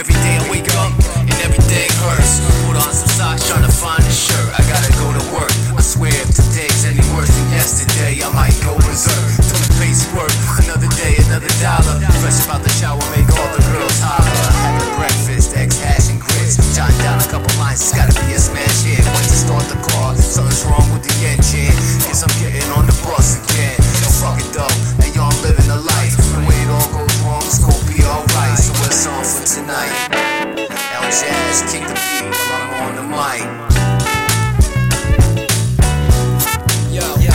every day ass, kick the beat while I'm on the mic. Yo, yo.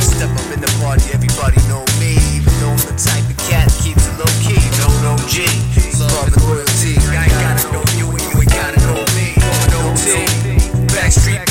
Step up in the party, everybody know me. Even though I'm the type of cat that keeps it low key. No, no G. Love and loyalty. I ain't gotta know you and you ain't gotta know me. No, no T. Backstreet